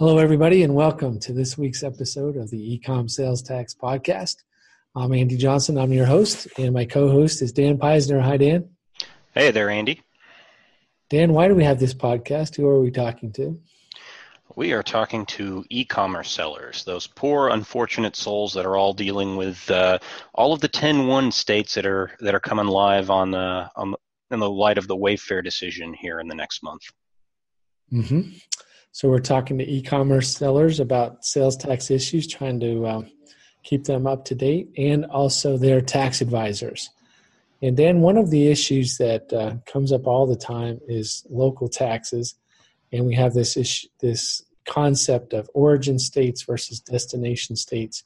Hello, everybody, and welcome to this week's episode of the Ecom Sales Tax Podcast. I'm Andy Johnson. I'm your host, and my co host is Dan Peisner. Hi, Dan. Hey there, Andy. Dan, why do we have this podcast? Who are we talking to? We are talking to e-commerce sellers, those poor, unfortunate souls that are all dealing with uh, all of the 10-1 states that are that are coming live on the on the, in the light of the Wayfair decision here in the next month. Mm-hmm. So we're talking to e-commerce sellers about sales tax issues, trying to uh, keep them up to date, and also their tax advisors. And then one of the issues that uh, comes up all the time is local taxes, and we have this issue, this concept of origin states versus destination states.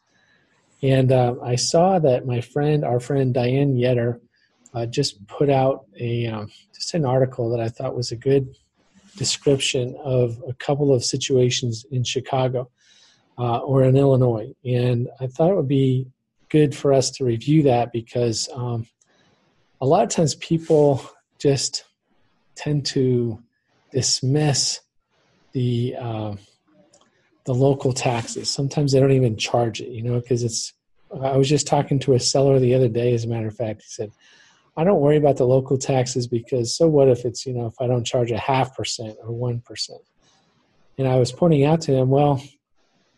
And uh, I saw that my friend, our friend Diane Yetter, uh, just put out a um, just an article that I thought was a good description of a couple of situations in Chicago uh, or in Illinois. And I thought it would be good for us to review that because um, a lot of times people just tend to dismiss the uh, the local taxes. Sometimes they don't even charge it, you know, because it's. I was just talking to a seller the other day. As a matter of fact, he said, I don't worry about the local taxes because so what if it's, you know, if I don't charge a half percent or 1%? And I was pointing out to him, well,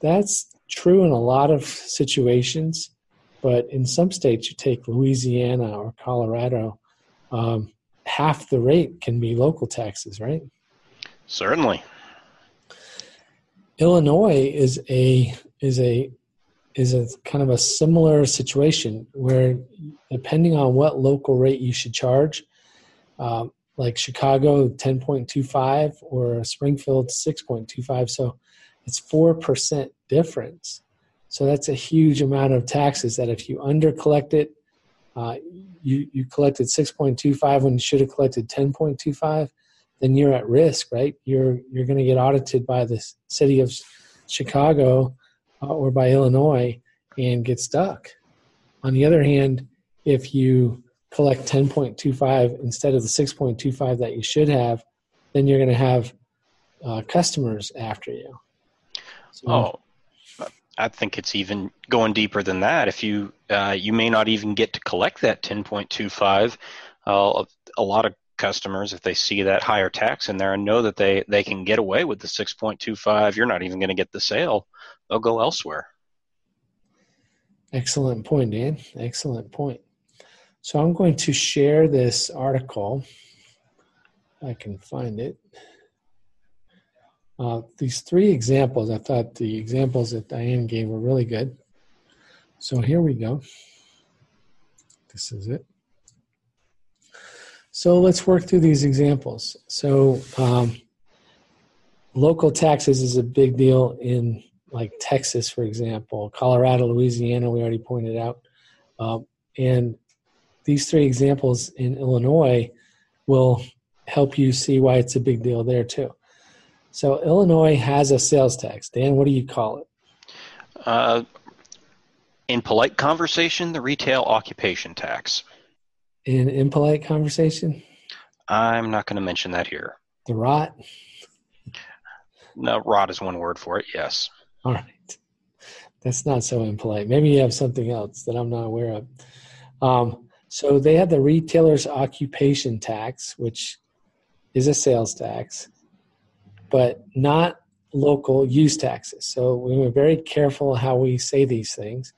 that's true in a lot of situations, but in some states, you take Louisiana or Colorado, um, half the rate can be local taxes, right? Certainly. Illinois is a is a is a kind of a similar situation where depending on what local rate you should charge um, like chicago 10.25 or springfield 6.25 so it's 4% difference. So that's a huge amount of taxes that if you under collect it uh, you, you collected 6.25 when you should have collected 10.25 then you're at risk right? You're you're going to get audited by the city of chicago uh, or by Illinois and get stuck. On the other hand, if you collect 10.25 instead of the 6.25 that you should have, then you're going to have uh, customers after you. So, oh, I think it's even going deeper than that. If you uh, you may not even get to collect that 10.25. Uh, a lot of customers, if they see that higher tax in there and know that they they can get away with the 6.25, you're not even going to get the sale they'll go elsewhere. Excellent point, Dan. Excellent point. So I'm going to share this article. I can find it. Uh, these three examples, I thought the examples that Diane gave were really good. So here we go. This is it. So let's work through these examples. So um, local taxes is a big deal in like Texas, for example, Colorado, Louisiana, we already pointed out. Um, and these three examples in Illinois will help you see why it's a big deal there too. So Illinois has a sales tax. Dan, what do you call it? Uh, in polite conversation, the retail occupation tax. In impolite conversation? I'm not going to mention that here. The rot? No, rot is one word for it, yes. All right. That's not so impolite. Maybe you have something else that I'm not aware of. Um, so they have the retailer's occupation tax, which is a sales tax, but not local use taxes. So we were very careful how we say these things.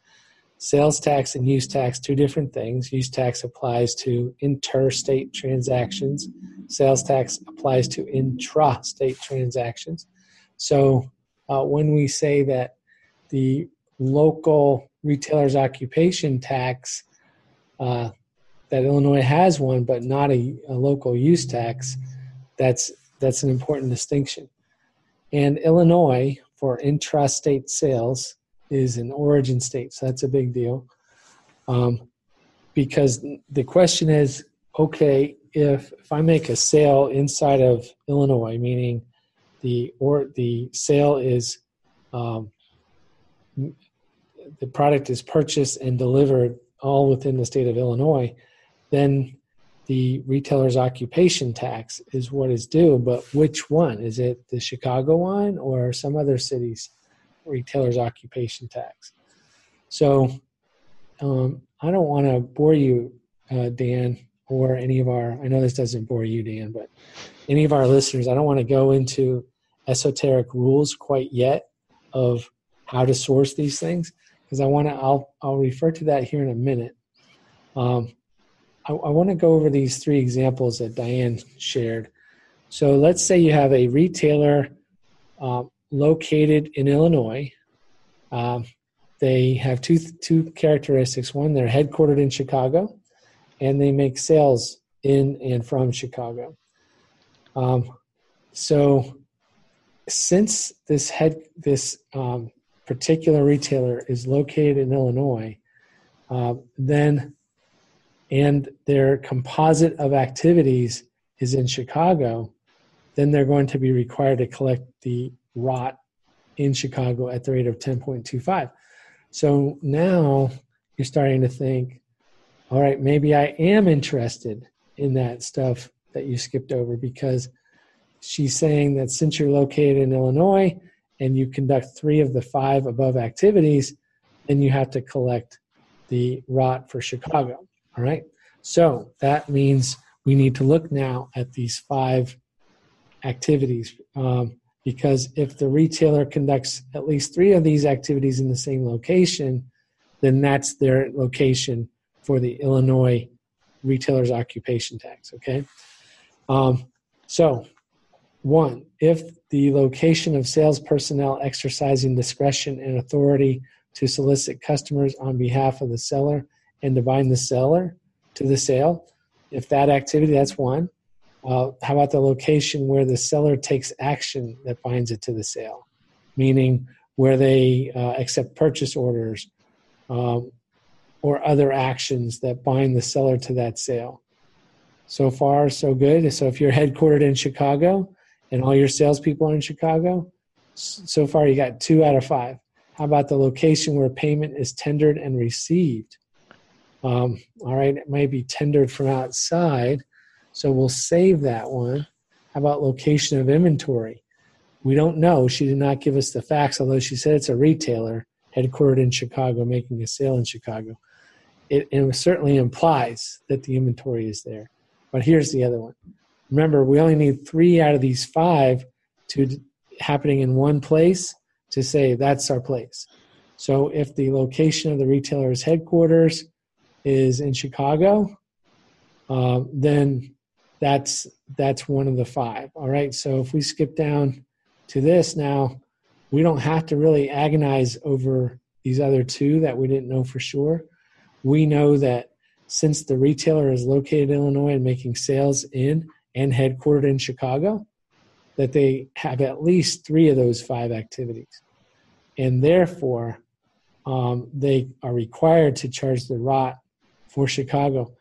Sales tax and use tax, two different things. Use tax applies to interstate transactions. Sales tax applies to intra-state transactions. So uh, when we say that the local retailer's occupation tax uh, that Illinois has one, but not a, a, local use tax. That's that's an important distinction. And Illinois for intrastate sales is an origin state, so that's a big deal. Um, because the question is, okay, if if I make a sale inside of Illinois, meaning the or the sale is um, the product is purchased and delivered all within the state of Illinois, then the retailer's occupation tax is what is due, but which one? Is it the Chicago one or some other city's retailer's occupation tax? So um, I don't want to bore you, uh, Dan, or any of our, I know this doesn't bore you, Dan, but any of our listeners, I don't want to go into esoteric rules quite yet of how to source these things because I want to, I'll, I'll refer to that here in a minute. Um, I, I want to go over these three examples that Diane shared. So let's say you have a retailer uh, located in Illinois. Um, they have two two characteristics. One, they're headquartered in Chicago, and they make sales in and from Chicago. Um, so, since this head this um, particular retailer is located in Illinois, uh, then and their composite of activities is in Chicago, then they're going to be required to collect the ROT in Chicago at the rate of 10.25. So now you're starting to think, all right, maybe I am interested in that stuff that you skipped over because she's saying that since you're located in Illinois and you conduct three of the five above activities, then you have to collect the ROT for Chicago. All right. So that means we need to look now at these five activities um, because if the retailer conducts at least three of these activities in the same location, then that's their location for the Illinois retailer's occupation tax. Okay. Um, so, one, if the location of sales personnel exercising discretion and authority to solicit customers on behalf of the seller and to bind the seller to the sale. If that activity, that's one. Uh, how about the location where the seller takes action that binds it to the sale? Meaning where they uh, accept purchase orders um, or other actions that bind the seller to that sale. So far, so good. So if you're headquartered in Chicago and all your salespeople are in Chicago, so far you got two out of five. How about the location where payment is tendered and received? Um, all right, it may be tendered from outside, so we'll save that one. How about location of inventory? We don't know. She did not give us the facts, although she said it's a retailer headquartered in Chicago making a sale in Chicago. It, it certainly implies that the inventory is there. But here's the other one. Remember, we only need three out of these five to happening in one place to say that's our place. So if the location of the retailer's headquarters is in Chicago, uh, then that's that's one of the five. All right. So if we skip down to this now, we don't have to really agonize over these other two that we didn't know for sure. We know that since the retailer is located in Illinois and making sales in and headquartered in Chicago, that they have at least three of those five activities. And therefore, um, they are required to charge the ROT for Chicago.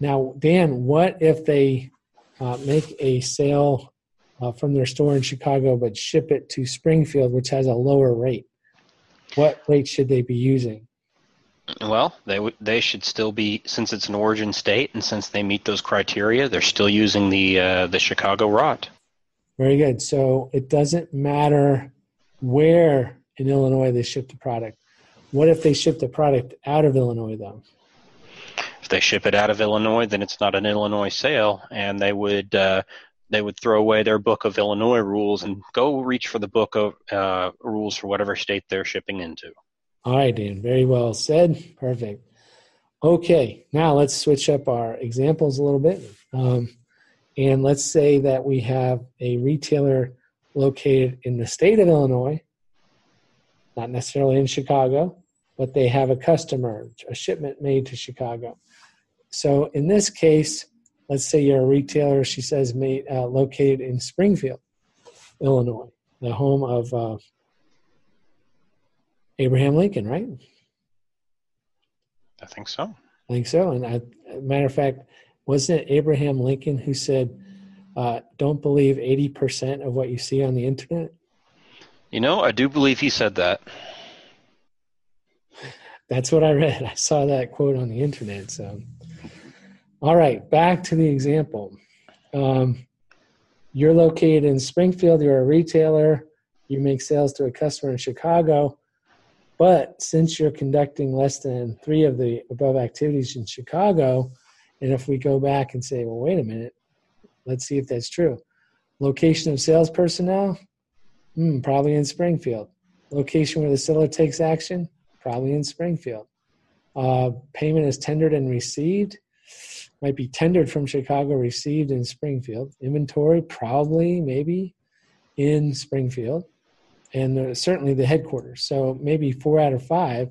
Now, Dan, what if they uh, make a sale uh, from their store in Chicago but ship it to Springfield, which has a lower rate? What rate should they be using? Well, they w- they should still be since it's an origin state and since they meet those criteria, they're still using the uh, the Chicago ROT. Very good. So it doesn't matter where in Illinois they ship the product. What if they ship the product out of Illinois, though? If they ship it out of Illinois, then it's not an Illinois sale, and they would uh, they would throw away their book of Illinois rules and go reach for the book of uh, rules for whatever state they're shipping into. All right, Dan. Very well said. Perfect. Okay, now let's switch up our examples a little bit. Um, and let's say that we have a retailer located in the state of Illinois, not necessarily in Chicago, but they have a customer, a shipment made to Chicago. So in this case, let's say you're a retailer, she says, made, uh, located in Springfield, Illinois, the home of uh, Abraham Lincoln, right? I think so. I think so. And I, matter of fact, wasn't it Abraham Lincoln who said, uh, "Don't believe eighty percent of what you see on the internet"? You know, I do believe he said that. That's what I read. I saw that quote on the internet. So All right, back to the example. Um, you're located in Springfield, you're a retailer, you make sales to a customer in Chicago, but since you're conducting less than three of the above activities in Chicago, and if we go back and say, well, wait a minute, let's see if that's true. Location of sales personnel, hmm, probably in Springfield. Location where the seller takes action, probably in Springfield. Uh, payment is tendered and received, might be tendered from Chicago, received in Springfield. Inventory, probably, maybe in Springfield and certainly the headquarters. So maybe four out of five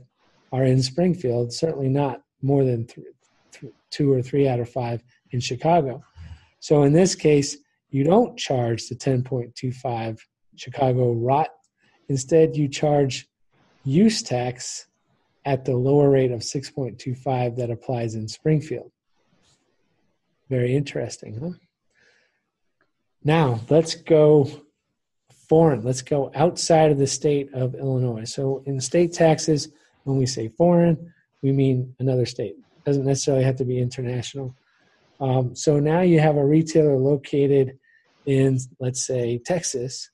are in Springfield, certainly not more than th- th- two or three out of five in Chicago. So in this case, you don't charge the 10.25 Chicago ROT. Instead, you charge use tax at the lower rate of 6.25 that applies in Springfield. Very interesting, huh? Now, let's go foreign. Let's go outside of the state of Illinois. So in state taxes, when we say foreign, we mean another state. It doesn't necessarily have to be international. Um, so now you have a retailer located in, let's say, Texas,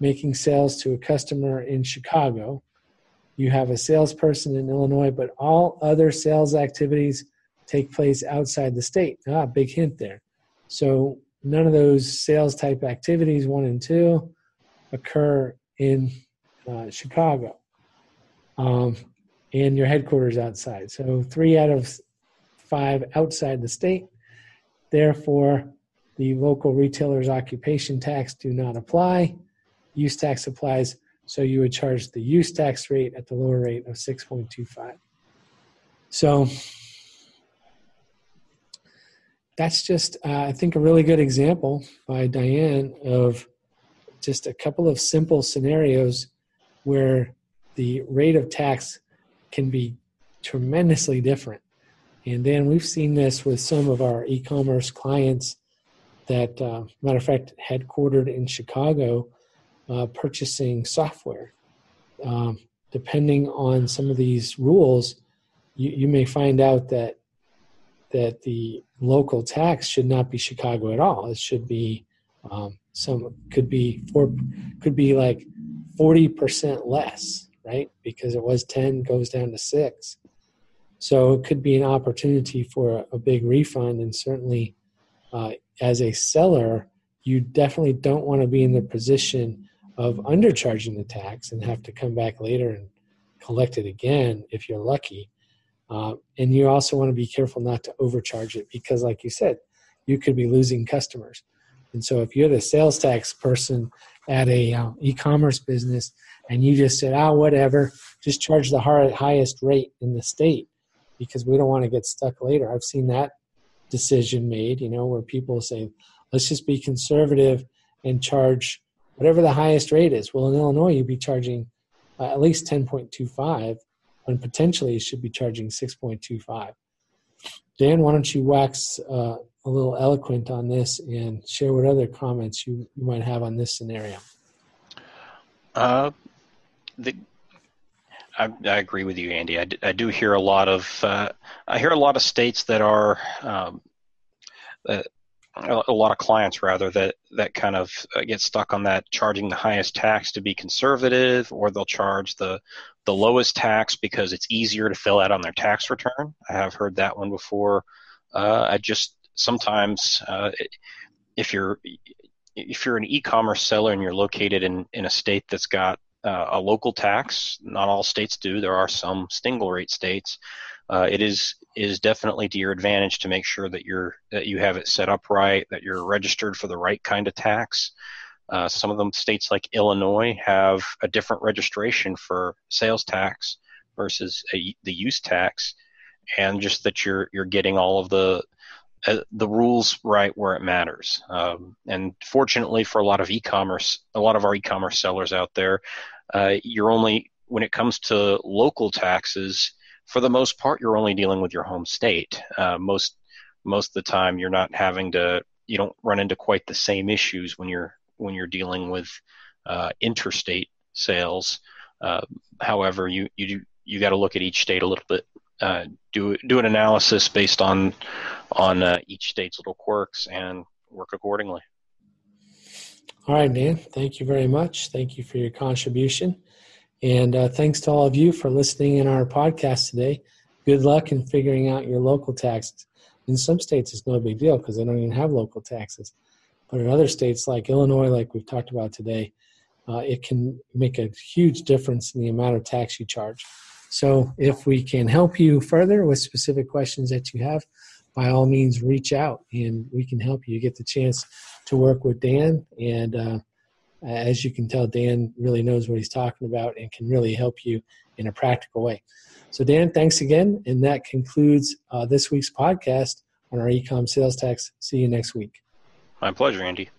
making sales to a customer in Chicago. You have a salesperson in Illinois, but all other sales activities take place outside the state. Ah, big hint there. So none of those sales type activities, one and two, occur in uh, Chicago, um, and your headquarters outside. So three out of five outside the state. Therefore, the local retailer's occupation tax do not apply. Use tax applies, so you would charge the use tax rate at the lower rate of 6.25. So that's just, uh, I think, a really good example by Diane of just a couple of simple scenarios where the rate of tax can be tremendously different. And then we've seen this with some of our e commerce clients that, uh, matter of fact, headquartered in Chicago, uh, purchasing software. Um, depending on some of these rules, you, you may find out that that the local tax should not be Chicago at all. It should be um, some could be four could be like 40% less right because it was 10 goes down to 6 so it could be an opportunity for a, big refund and certainly uh, as a seller you definitely don't want to be in the position of undercharging the tax and have to come back later and collect it again if you're lucky uh, and you also want to be careful not to overcharge it because like you said you could be losing customers and so if you're the sales tax person at a uh, e-commerce business and you just said, "Ah, whatever, just charge the highest rate in the state because we don't want to get stuck later." I've seen that decision made, you know, where people say, "Let's just be conservative and charge whatever the highest rate is." Well, in Illinois, you'd be charging uh, at least 10.25 when potentially you should be charging 6.25. Dan, why don't you wax uh, a little eloquent on this and share what other comments you, you might have on this scenario. Uh, the, I, I, agree with you, Andy. I, I do hear a lot of uh, I hear a lot of states that are um, a lot of clients rather that that kind of uh, get stuck on that charging the highest tax to be conservative, or they'll charge the the lowest tax because it's easier to fill out on their tax return. I have heard that one before. Uh, I just sometimes uh, if you're if you're an e-commerce seller and you're located in, in a state that's got uh, a local tax, not all states do. There are some single rate states. Uh, it is is definitely to your advantage to make sure that you're that you have it set up right, that you're registered for the right kind of tax. Uh, some of them states like Illinois have a different registration for sales tax versus a, the use tax, and just that you're you're getting all of the uh, the rules right where it matters. Um, and fortunately for a lot of e-commerce, a lot of our e-commerce sellers out there, uh, you're only when it comes to local taxes, for the most part, you're only dealing with your home state. Uh, most most of the time, you're not having to. You don't run into quite the same issues when you're when you're dealing with uh, interstate sales. Uh, however, you you do, you got to look at each state a little bit. Uh, do do an analysis based on on uh, each state's little quirks and work accordingly. All right, Dan. Thank you very much. Thank you for your contribution. And uh, thanks to all of you for listening in our podcast today. Good luck in figuring out your local taxes. In some states, it's no big deal because they don't even have local taxes. But in other states like Illinois, like we've talked about today, uh, it can make a huge difference in the amount of tax you charge. So if we can help you further with specific questions that you have, by all means reach out and we can help you get the chance to work with Dan. And uh, as you can tell, Dan really knows what he's talking about and can really help you in a practical way. So, Dan, thanks again. And that concludes uh, this week's podcast on our ecom sales tax. See you next week. My pleasure, Andy.